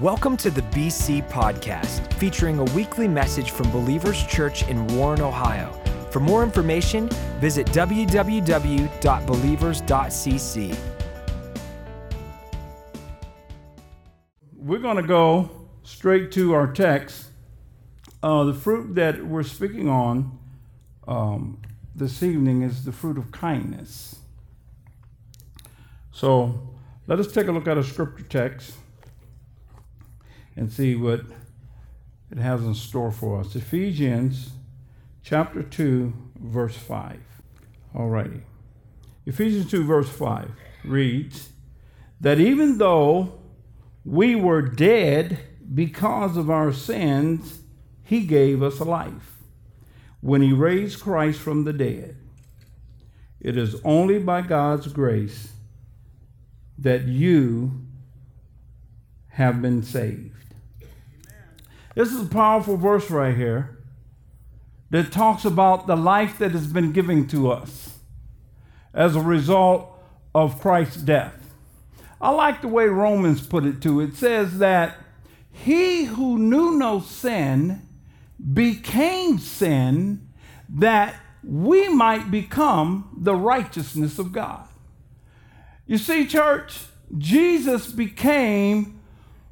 Welcome to the BC Podcast, featuring a weekly message from Believers Church in Warren, Ohio. For more information, visit www.believers.cc. We're going to go straight to our text. Uh, the fruit that we're speaking on um, this evening is the fruit of kindness. So let us take a look at a scripture text and see what it has in store for us. Ephesians chapter 2, verse 5. All righty. Ephesians 2, verse 5 reads that even though we were dead because of our sins, he gave us life when he raised Christ from the dead. It is only by God's grace that you have been saved. This is a powerful verse right here that talks about the life that has been given to us as a result of Christ's death. I like the way Romans put it too. It says that he who knew no sin became sin that we might become the righteousness of God. You see, church, Jesus became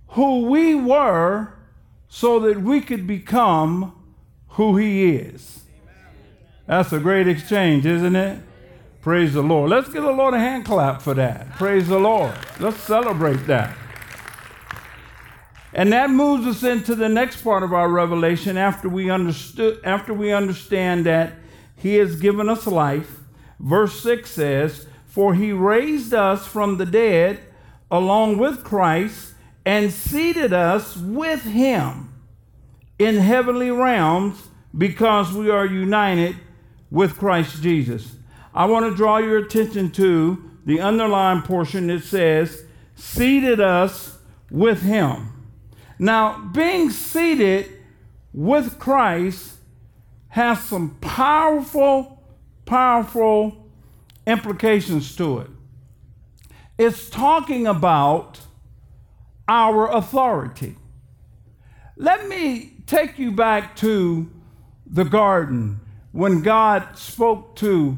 who we were so that we could become who He is. That's a great exchange, isn't it? Praise the Lord. Let's give the Lord a hand clap for that. Praise the Lord. Let's celebrate that. And that moves us into the next part of our revelation after we understood after we understand that he has given us life. Verse 6 says, "For he raised us from the dead along with Christ and seated us with him in heavenly realms because we are united with Christ Jesus. I want to draw your attention to the underlying portion that says, seated us with him. Now, being seated with Christ has some powerful, powerful implications to it. It's talking about our authority. Let me take you back to the garden when God spoke to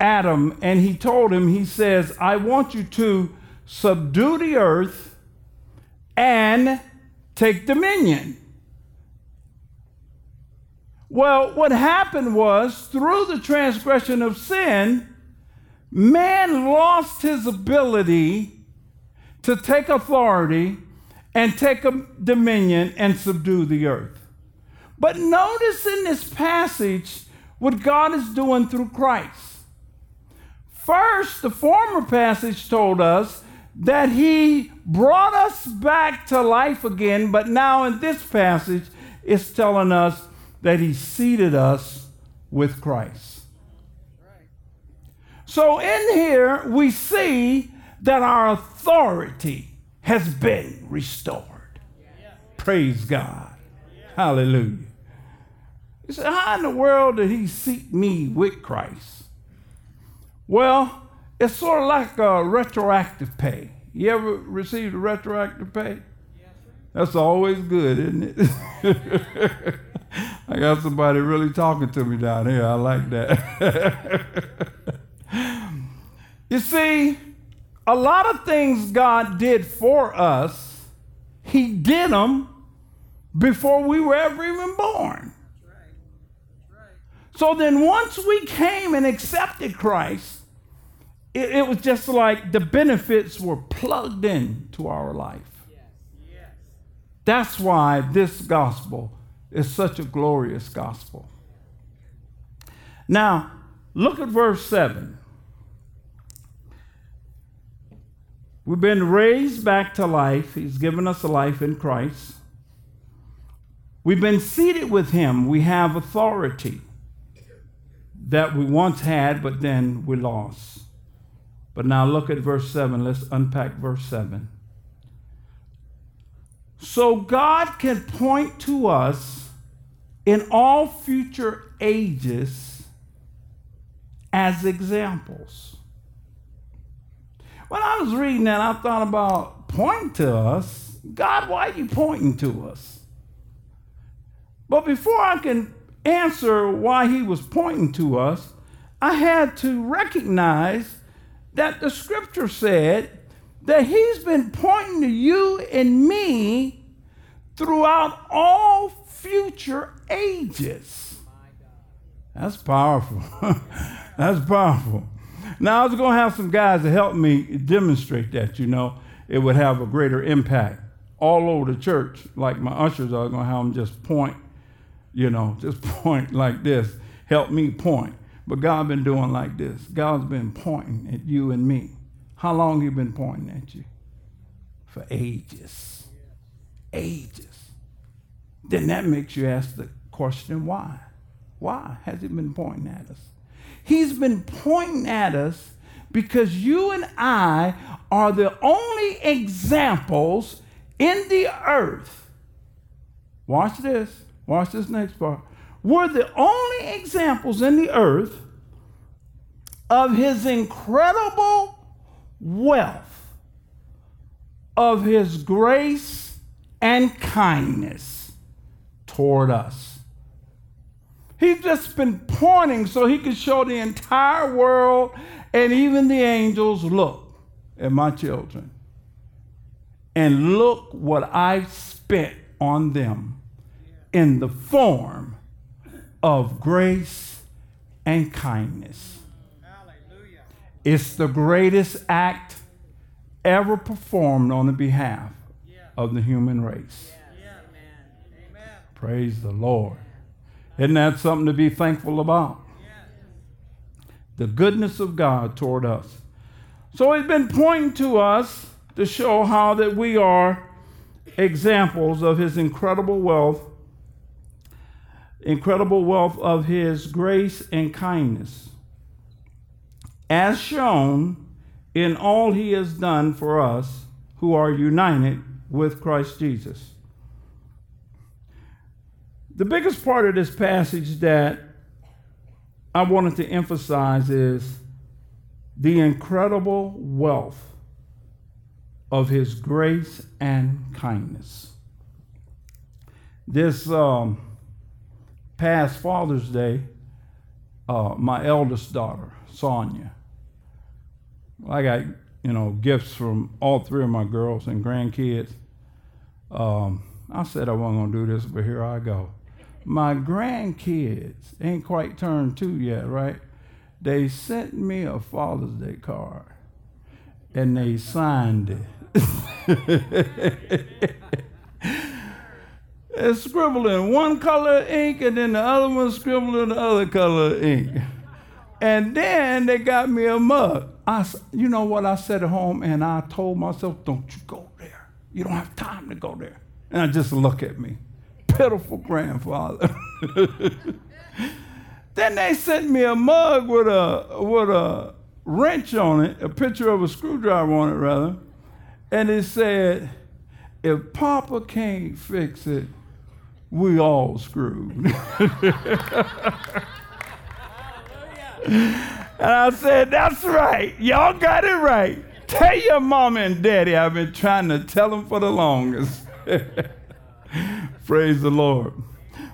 Adam and he told him, He says, I want you to subdue the earth and take dominion. Well, what happened was through the transgression of sin, man lost his ability to take authority and take dominion and subdue the earth. But notice in this passage what God is doing through Christ. First, the former passage told us that he brought us back to life again, but now in this passage, it's telling us that he seated us with Christ. So in here, we see that our authority has been restored. Praise God. Hallelujah. He said, How in the world did he seat me with Christ? Well, it's sort of like a retroactive pay. You ever received a retroactive pay? That's always good, isn't it? I got somebody really talking to me down here. I like that. you see, a lot of things God did for us, He did them before we were ever even born. So then, once we came and accepted Christ, it, it, was just like the benefits were plugged in to our life. That's why this gospel is such a glorious gospel. Now, look at verse 7. We've been raised back to life. He's given us a life in Christ. We've been seated with Him. We have authority that we once had, but then we lost. But now look at verse 7. Let's unpack verse 7. So God can point to us in all future ages as examples. When I was reading that, I thought about point to us. God, why are you pointing to us? But before I can answer why he was pointing to us, I had to recognize that the scripture said that he's been pointing to you and me throughout all future ages. That's powerful. That's powerful. Now, I was going to have some guys to help me demonstrate that, you know, it would have a greater impact all over the church. Like my ushers are going to have them just point, you know, just point like this. Help me point. But God has been doing like this. God's been pointing at you and me. How long he been pointing at you? For ages. Ages. Then that makes you ask the question why? Why has he been pointing at us? He's been pointing at us because you and I are the only examples in the earth. Watch this. Watch this next part. We're the only examples in the earth of his incredible wealth, of his grace and kindness toward us. He's just been pointing so he could show the entire world and even the angels look at my children and look what I spent on them in the form of grace and kindness. Hallelujah. It's the greatest act ever performed on the behalf yeah. of the human race. Yeah. Yeah, Praise the Lord. Isn't that something to be thankful about? The goodness of God toward us. So he's been pointing to us to show how that we are examples of his incredible wealth incredible wealth of his grace and kindness, as shown in all he has done for us who are united with Christ Jesus. The biggest part of this passage that I wanted to emphasize is the incredible wealth of his grace and kindness. This um, past Father's Day, uh, my eldest daughter, Sonia, I got, you know, gifts from all three of my girls and grandkids. Um, I said I wasn't going to do this, but here I go. My grandkids ain't quite turned two yet, right? They sent me a Father's Day card and they signed it. It's scribbled in one color ink, and then the other one scribbled in the other color ink. And then they got me a mug. I, you know what I said at home, and I told myself, "Don't you go there. You don't have time to go there." And I just look at me, pitiful grandfather. then they sent me a mug with a with a wrench on it, a picture of a screwdriver on it, rather, and it said, "If Papa can't fix it, we all screwed. and I said, That's right. Y'all got it right. Tell your mom and daddy I've been trying to tell them for the longest. Praise the Lord.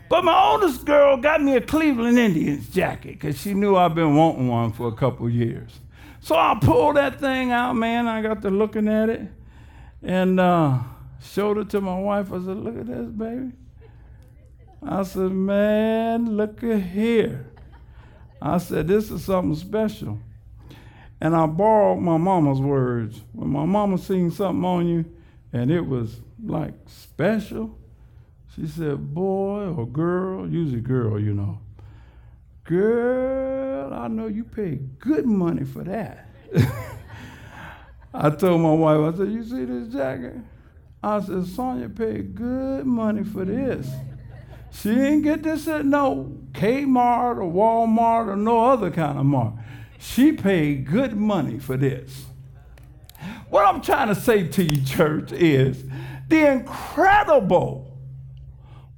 But my oldest girl got me a Cleveland Indians jacket because she knew I've been wanting one for a couple years. So I pulled that thing out, man. I got to looking at it and uh, showed it to my wife. I said, Look at this, baby. I said, man, look at here. I said, this is something special. And I borrowed my mama's words. When my mama seen something on you and it was like special, she said, boy or girl, usually girl, you know. Girl, I know you paid good money for that. I told my wife, I said, you see this jacket? I said, Sonia paid good money for this. She didn't get this at no Kmart or Walmart or no other kind of mart. She paid good money for this. What I'm trying to say to you, church, is the incredible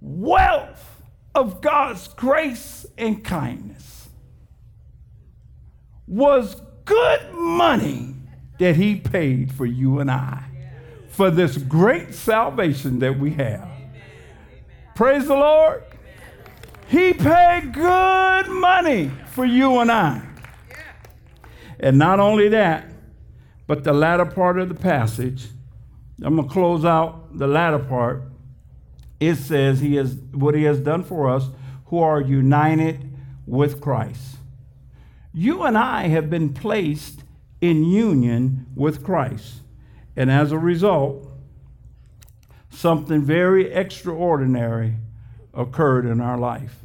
wealth of God's grace and kindness was good money that He paid for you and I for this great salvation that we have. Praise the Lord. He paid good money for you and I. And not only that, but the latter part of the passage, I'm going to close out the latter part. It says he has what he has done for us who are united with Christ. You and I have been placed in union with Christ. And as a result, something very extraordinary occurred in our life.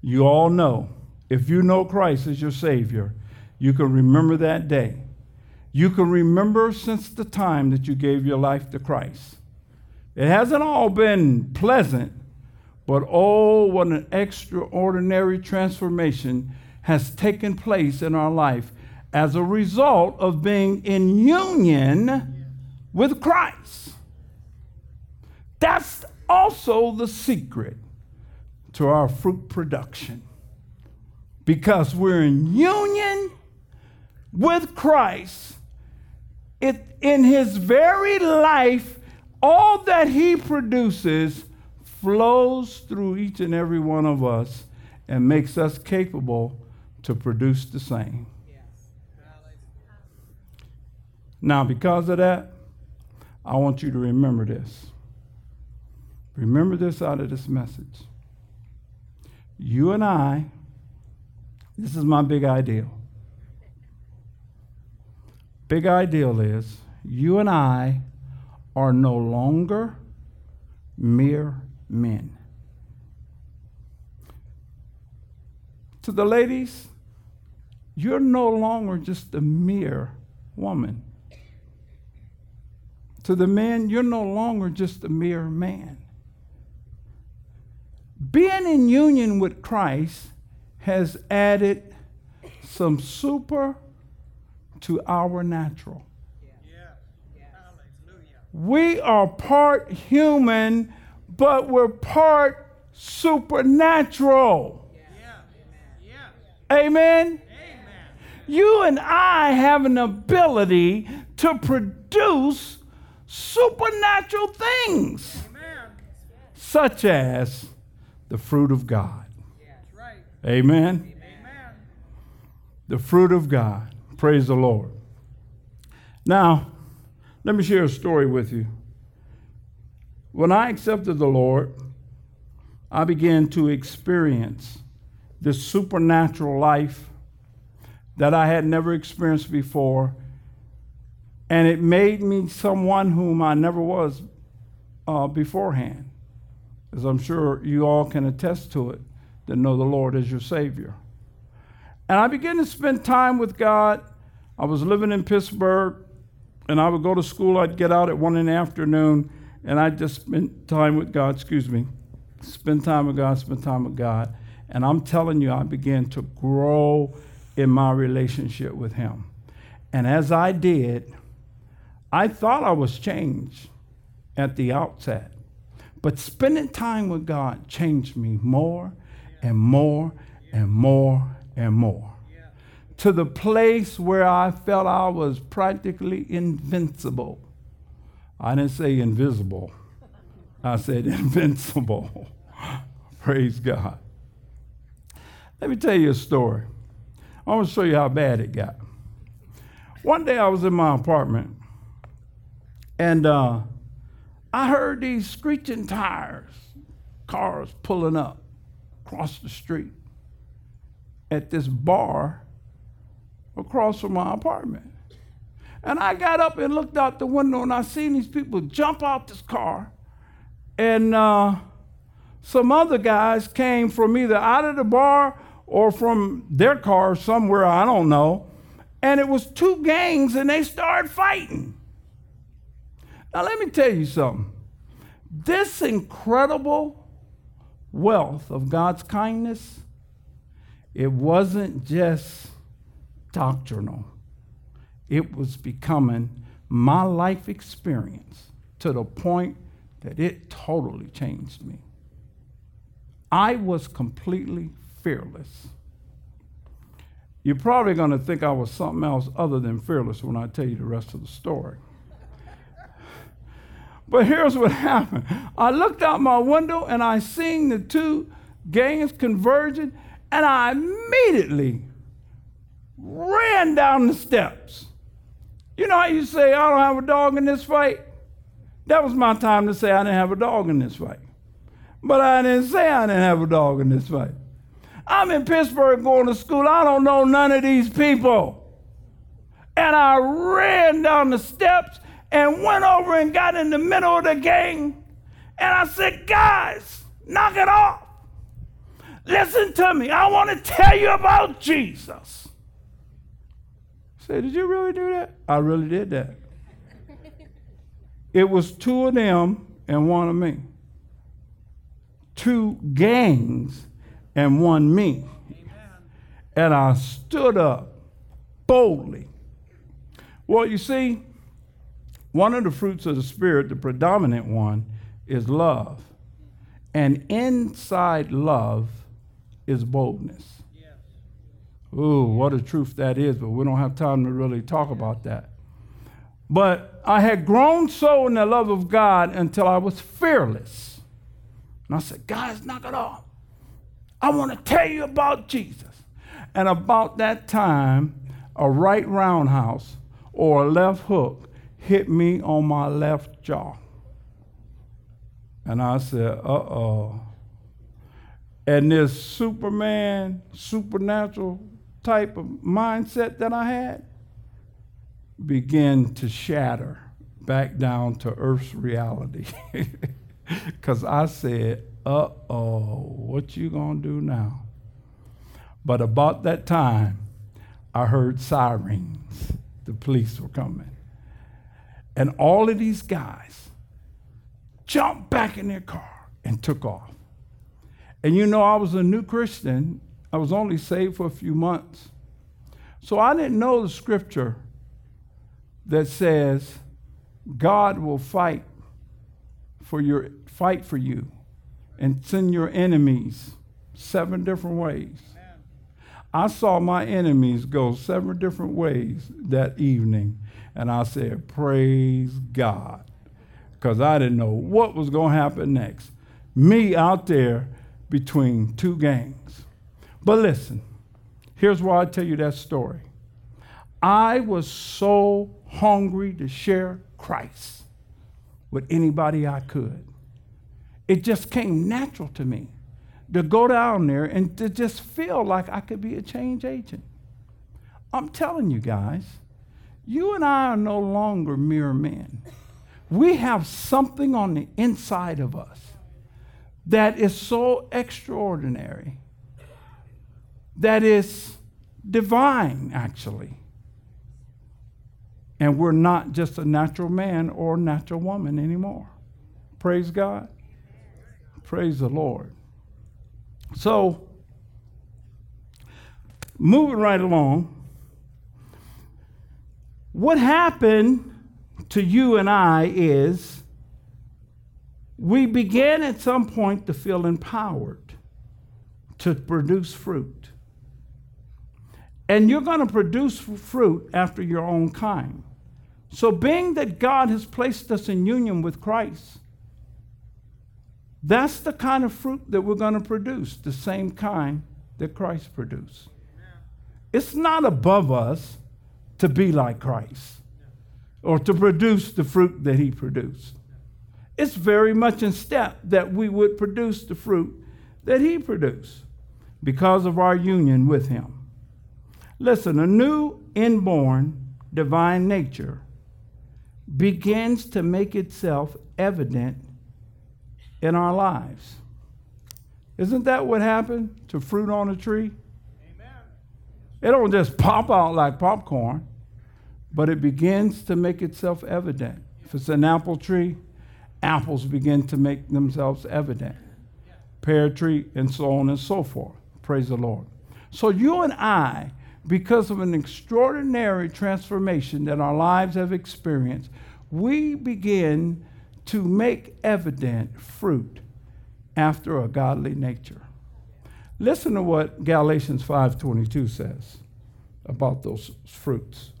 You all know, if you know Christ as your Savior, you can remember that day. You can remember since the time that you gave your life to Christ. It hasn't all been pleasant, but oh, what an extraordinary transformation has taken place in our life as a result of being in union with Christ. That's also the secret to our fruit production. Because we're in union with Christ, it, in his very life, all that he produces flows through each and every one of us and makes us capable to produce the same. Now, because of that, I want you to remember this. Remember this out of this message. You and I, this is my big ideal. Big ideal is you and I are no longer mere men. To the ladies, you're no longer just a mere woman. To the men, you're no longer just a mere man. Being in union with Christ has added some super to our natural. We are part human, but we're part supernatural. Amen? Amen? You and I have an ability to produce supernatural things, Amen. such as the fruit of God. Right. Amen? Amen. The fruit of God. Praise the Lord. Now, let me share a story with you. When I accepted the Lord, I began to experience this supernatural life that I had never experienced before and it made me someone whom I never was uh, beforehand, as I'm sure you all can attest to it that know the Lord as your Savior. And I began to spend time with God. I was living in Pittsburgh, and I would go to school. I'd get out at one in the afternoon, and I'd just spend time with God, excuse me, spend time with God, spend time with God. And I'm telling you, I began to grow in my relationship with Him. And as I did, I thought I was changed at the outset, but spending time with God changed me more and more and more and more to the place where I felt I was practically invincible. I didn't say invisible, I said invincible. Praise God. Let me tell you a story. I want to show you how bad it got. One day I was in my apartment and uh, I heard these screeching tires, cars pulling up across the street at this bar across from my apartment. And I got up and looked out the window and I seen these people jump out this car. And uh, some other guys came from either out of the bar or from their car somewhere, I don't know. And it was two gangs and they started fighting. Now, let me tell you something. This incredible wealth of God's kindness, it wasn't just doctrinal, it was becoming my life experience to the point that it totally changed me. I was completely fearless. You're probably going to think I was something else other than fearless when I tell you the rest of the story. But here's what happened. I looked out my window and I seen the two gangs converging, and I immediately ran down the steps. You know how you say, I don't have a dog in this fight? That was my time to say I didn't have a dog in this fight. But I didn't say I didn't have a dog in this fight. I'm in Pittsburgh going to school. I don't know none of these people. And I ran down the steps and went over and got in the middle of the gang. And I said, guys, knock it off. Listen to me. I want to tell you about Jesus. Said, Did you really do that? I really did that. it was two of them and one of me. Two gangs and one me. And I stood up boldly. Well, you see, one of the fruits of the Spirit, the predominant one, is love. And inside love is boldness. Ooh, what a truth that is, but we don't have time to really talk about that. But I had grown so in the love of God until I was fearless. And I said, guys, knock it off. I want to tell you about Jesus. And about that time, a right roundhouse or a left hook hit me on my left jaw. And I said, uh oh. And this Superman, supernatural type of mindset that I had began to shatter back down to Earth's reality. Because I said, uh oh, what you gonna do now? But about that time, I heard sirens. The police were coming. And all of these guys jumped back in their car and took off. And you know, I was a new Christian. I was only saved for a few months. So I didn't know the scripture that says God will fight for your fight for you and send your enemies seven different ways. I saw my enemies go seven different ways that evening, and I said, Praise God. Because I didn't know what was going to happen next. Me out there between two gangs. But listen, here's why I tell you that story. I was so hungry to share Christ with anybody I could. It just came natural to me to go down there and to just feel like I could be a change agent. I'm telling you guys, you and I are no longer mere men. We have something on the inside of us that is so extraordinary, that is divine, actually. And we're not just a natural man or natural woman anymore. Praise God. Praise the Lord. So, moving right along, what happened to you and I is we began at some point to feel empowered to produce fruit. And you're going to produce fruit after your own kind. So, being that God has placed us in union with Christ, that's the kind of fruit that we're going to produce, the same kind that Christ produced. It's not above us to be like Christ or to produce the fruit that he produced. It's very much in step that we would produce the fruit that he produced because of our union with him. Listen, a new inborn divine nature begins to make itself evident in our lives. Isn't that what happened to fruit on a tree? Amen. It don't just pop out like popcorn, but it begins to make itself evident. If it's an apple tree, apples begin to make themselves evident. Pear tree, and so on and so forth. Praise the Lord. So you and I, because of an extraordinary transformation that our lives have experienced, we begin to make evident fruit after a godly nature. Listen to what Galatians 5:22 says about those fruits.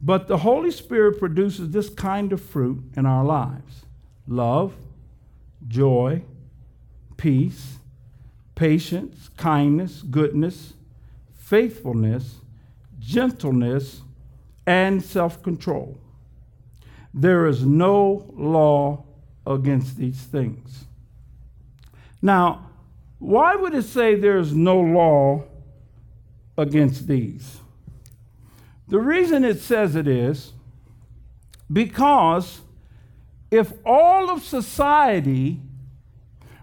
But the Holy Spirit produces this kind of fruit in our lives. love, joy, peace, patience, kindness, goodness, faithfulness, gentleness, and self control. There is no law against these things. Now, why would it say there's no law against these? The reason it says it is because if all of society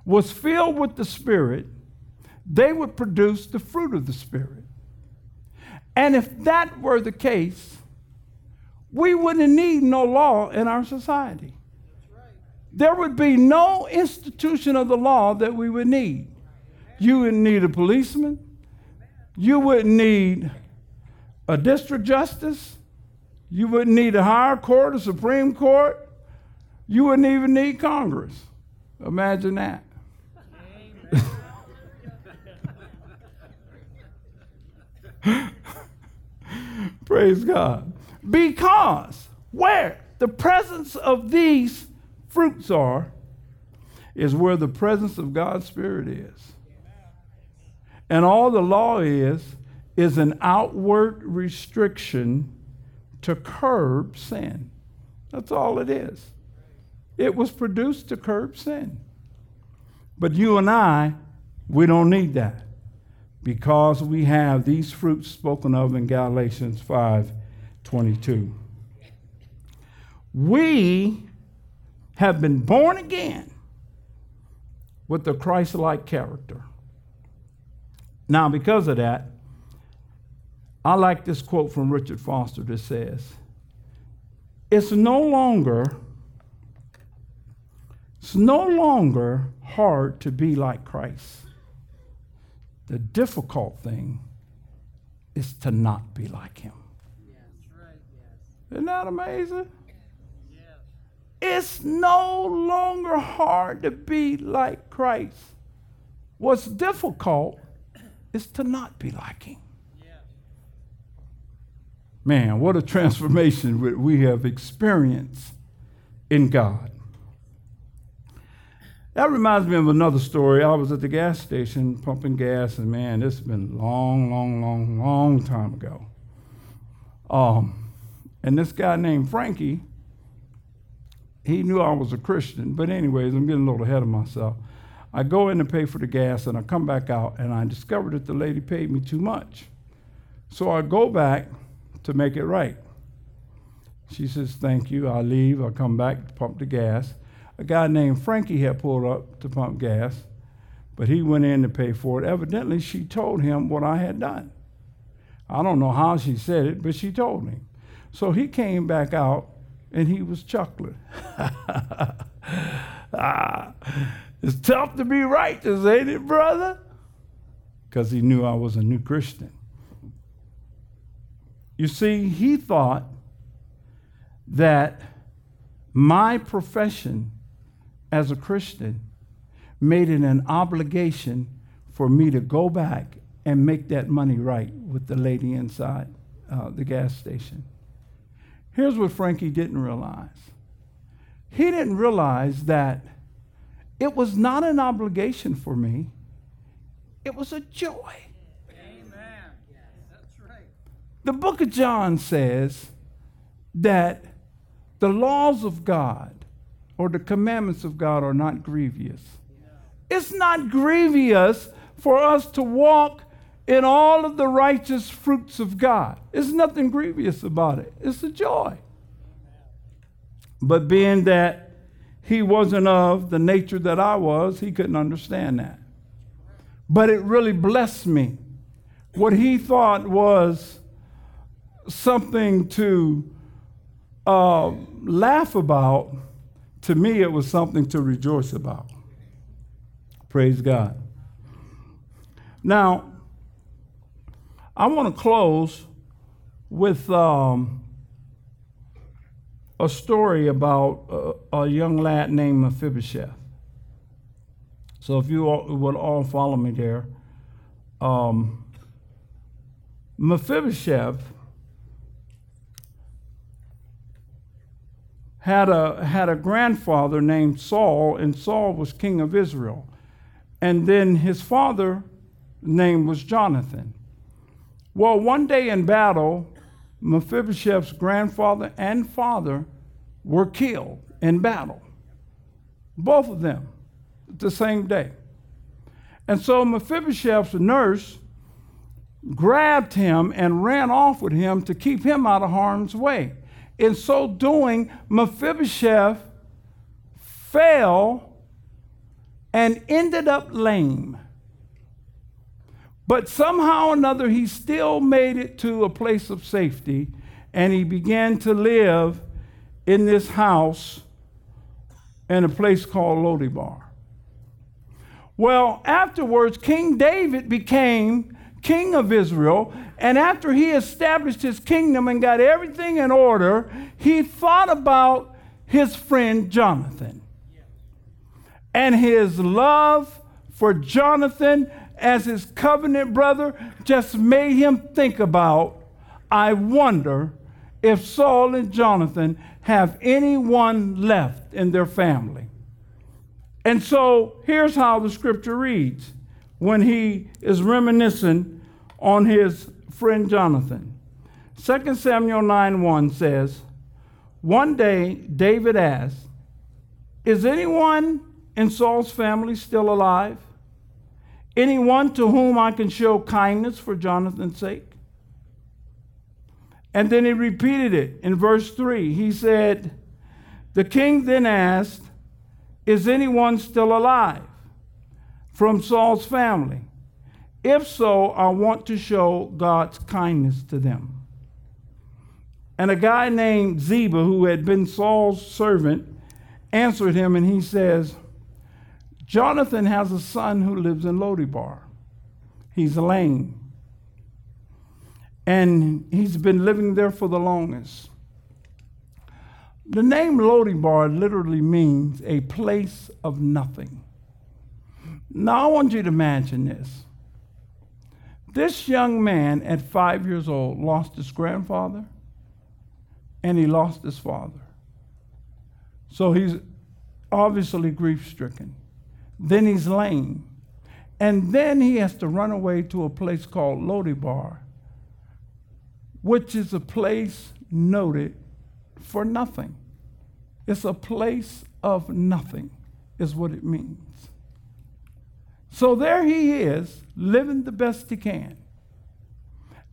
was filled with the Spirit, they would produce the fruit of the Spirit. And if that were the case, we wouldn't need no law in our society. There would be no institution of the law that we would need. You wouldn't need a policeman. You wouldn't need a district justice. You wouldn't need a higher court, a Supreme Court. You wouldn't even need Congress. Imagine that. Praise God. Because where the presence of these fruits are, is where the presence of God's Spirit is. And all the law is, is an outward restriction to curb sin. That's all it is. It was produced to curb sin. But you and I, we don't need that because we have these fruits spoken of in Galatians 5 22. We have been born again with the Christ like character. Now, because of that, I like this quote from Richard Foster that says, It's no longer it's no longer hard to be like Christ. The difficult thing is to not be like him. Isn't that amazing? It's no longer hard to be like Christ. What's difficult is to not be like him. Man, what a transformation we have experienced in God. That reminds me of another story. I was at the gas station pumping gas, and man, this has been a long, long, long, long time ago. Um, and this guy named Frankie, he knew I was a Christian. But anyways, I'm getting a little ahead of myself. I go in to pay for the gas, and I come back out, and I discovered that the lady paid me too much. So I go back to make it right. She says, Thank you. I leave. I come back to pump the gas a guy named Frankie had pulled up to pump gas, but he went in to pay for it. Evidently, she told him what I had done. I don't know how she said it, but she told me. So he came back out and he was chuckling. ah, it's tough to be righteous, ain't it, brother? Because he knew I was a new Christian. You see, he thought that my profession as a Christian made it an obligation for me to go back and make that money right with the lady inside uh, the gas station. Here's what Frankie didn't realize he didn't realize that it was not an obligation for me, it was a joy. Amen. That's right. The book of John says that the laws of God or the commandments of God are not grievous. It's not grievous for us to walk in all of the righteous fruits of God. There's nothing grievous about it. It's a joy. But being that he wasn't of the nature that I was, he couldn't understand that. But it really blessed me. What he thought was something to uh, laugh about to me, it was something to rejoice about. Praise God. Now, I want to close with um, a story about a, a, young lad named Mephibosheth. So, if you all, would all follow me there, um, Mephibosheth had a, had a grandfather named Saul, and Saul was king of Israel. And then his father name was Jonathan. Well, one day in battle, Mephibosheth's grandfather and father were killed in battle. Both of them the same day. And so Mephibosheth's nurse grabbed him and ran off with him to keep him out of harm's way. In so doing, Mephibosheth fell and ended up lame. But somehow or another, he still made it to a place of safety and he began to live in this house in a place called Lodibar. Well, afterwards, King David became king of Israel, and after he established his kingdom and got everything in order, he thought about his friend Jonathan. And his love for Jonathan as his covenant brother just made him think about I wonder if Saul and Jonathan have anyone left in their family. And so here's how the scripture reads when he is reminiscing on his friend Jonathan. 2 Samuel 9 1 says, One day David asked, Is anyone in Saul's family still alive? Anyone to whom I can show kindness for Jonathan's sake? And then he repeated it in verse 3. He said, The king then asked, Is anyone still alive from Saul's family? If so, I want to show God's kindness to them. And a guy named Ziba, who had been Saul's servant, answered him and he says, Jonathan has a son who lives in Lodibar. He's lame and he's been living there for the longest. The name Lodibar literally means a place of nothing. Now, I want you to imagine this. This young man at five years old lost his grandfather and he lost his father. So he's obviously grief stricken. Then he's lame. And then he has to run away to a place called Lodibar which is a place noted for nothing. It's a place of nothing, is what it means. So there he is, living the best he can.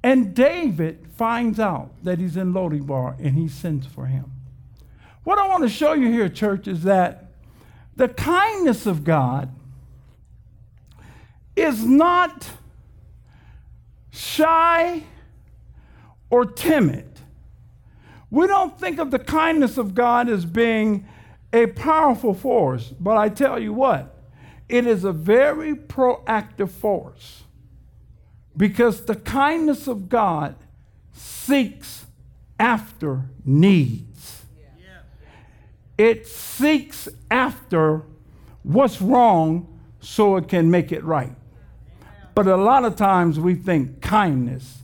And David finds out that he's in Lodibar and he sends for him. What I want to show you here, church, is that the kindness of God is not shy or timid. We don't think of the kindness of God as being a powerful force, but I tell you what, it is a very proactive force because the kindness of God seeks after needs. It seeks after what's wrong so it can make it right. But a lot of times we think kindness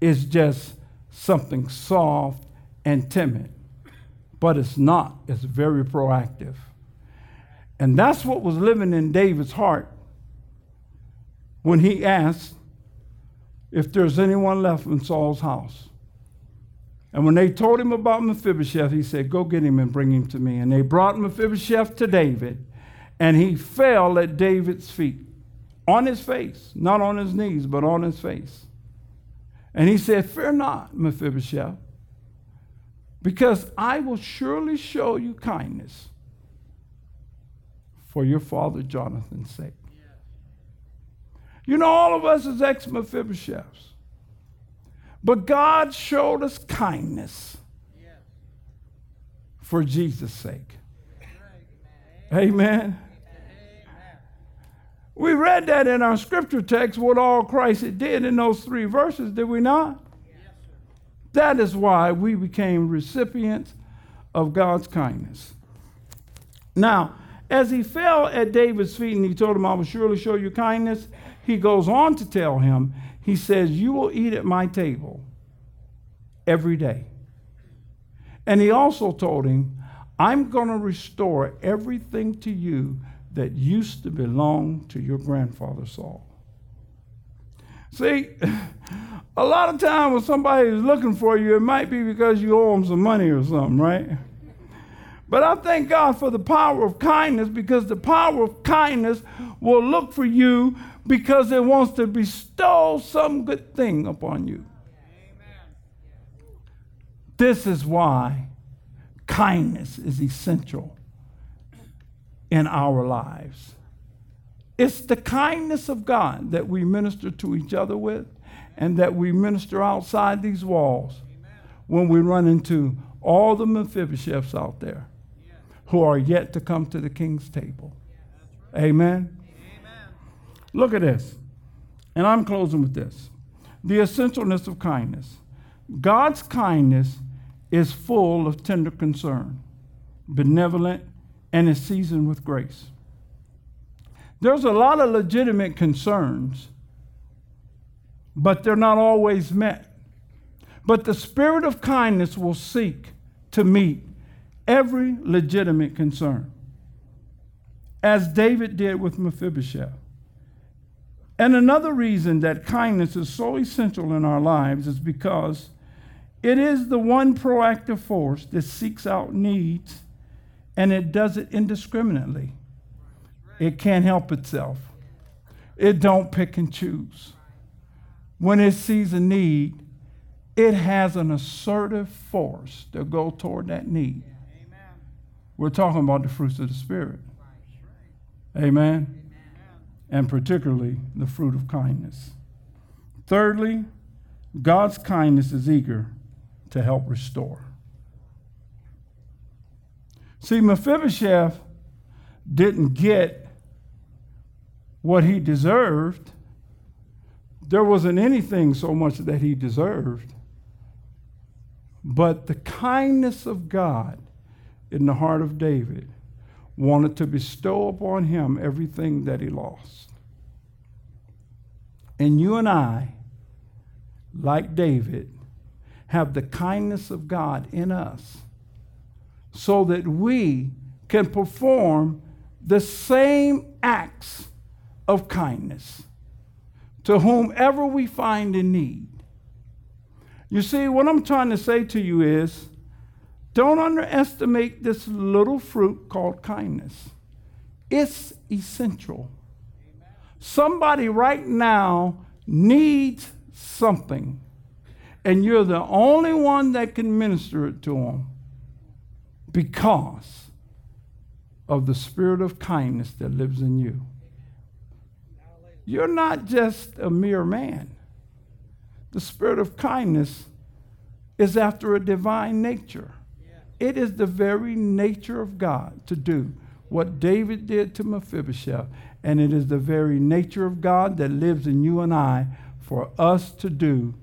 is just something soft and timid. But it's not, it's very proactive. And that's what was living in David's heart when he asked if there's anyone left in Saul's house. And when they told him about Mephibosheth, he said, Go get him and bring him to me. And they brought Mephibosheth to David, and he fell at David's feet, on his face, not on his knees, but on his face. And he said, Fear not, Mephibosheth, because I will surely show you kindness for your father Jonathan's sake. You know, all of us is ex Mephibosheths. But God showed us kindness for Jesus' sake. Amen. We read that in our scripture text, what all Christ did in those three verses, did we not? That is why we became recipients of God's kindness. Now, as he fell at David's feet and he told him, I will surely show you kindness, he goes on to tell him, he says, You will eat at my table every day. And he also told him, I'm going to restore everything to you that used to belong to your grandfather Saul. See, a lot of times when somebody is looking for you, it might be because you owe them some money or something, right? But I thank God for the power of kindness because the power of kindness will look for you because it wants to bestow some good thing upon you. This is why kindness is essential in our lives. It's the kindness of God that we minister to each other with and that we minister outside these walls when we run into all the Mephibosheths out there who are yet to come to the king's table. Amen. Look at this. And I'm closing with this the essentialness of kindness. God's kindness is full of tender concern, benevolent, and is seasoned with grace. There's a lot of legitimate concerns, but they're not always met. But the spirit of kindness will seek to meet every legitimate concern, as David did with Mephibosheth. And another reason that kindness is so essential in our lives is because it is the one proactive force that seeks out needs and it does it indiscriminately. It can't help itself. It don't pick and choose. When it sees a need, it has an assertive force to go toward that need. We're talking about the fruits of the Spirit. Amen and particularly the fruit of kindness. Thirdly, God's kindness is eager to help restore. See, Mephibosheth didn't get what he deserved. There wasn't anything so much that he deserved. But the kindness of God in the heart of David wanted to bestow upon him everything that he lost. And you and I, like David, have the kindness of God in us so that we can perform the same acts of kindness to whomever we find in need. You see, what I'm trying to say to you is don't underestimate this little fruit called kindness. It's essential. Somebody right now needs something, and you're the only one that can minister it to them because of the spirit of kindness that lives in you. You're not just a mere man. The spirit of kindness is after a divine nature. It is the very nature of God to do what David did to Mephibosheth, and it is the very nature of God that lives in you and I for us to do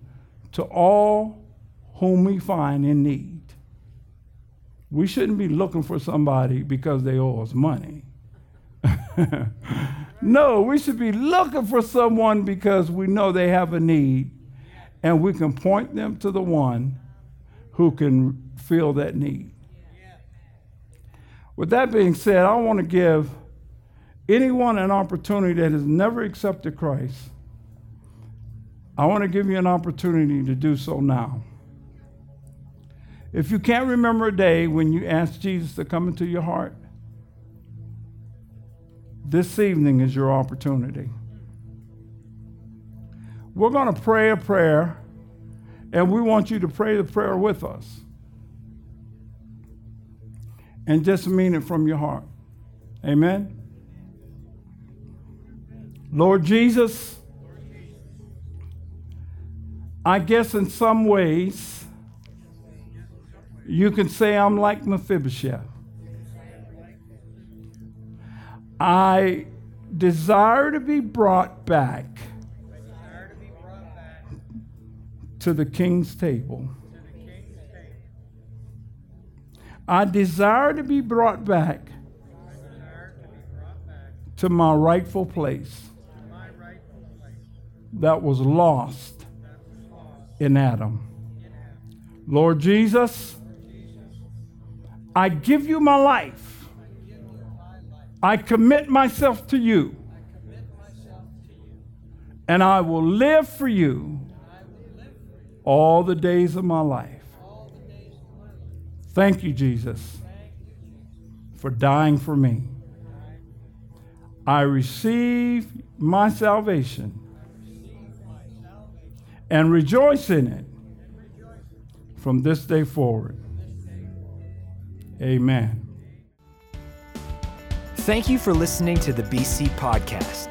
to all whom we find in need. We shouldn't be looking for somebody because they owe us money. no, we should be looking for someone because we know they have a need and we can point them to the one who can fill that need. With that being said, I want to give anyone an opportunity that has never accepted Christ. I want to give you an opportunity to do so now. If you can't remember a day when you asked Jesus to come into your heart, this evening is your opportunity. We're going to pray a prayer, and we want you to pray the prayer with us and just mean it from your heart. Amen. Lord Jesus, I guess in some ways you can say I'm like Mephibosheth. I desire to be brought back to the king's table. I desire to be brought back to my rightful place that was lost in Adam. Lord Jesus, I give you my life. I commit myself to you. And I will live for you all the days of my life. Thank you, Jesus, for dying for me. I receive my salvation and rejoice in it from this day forward. Amen. Thank you for listening to the BC Podcast.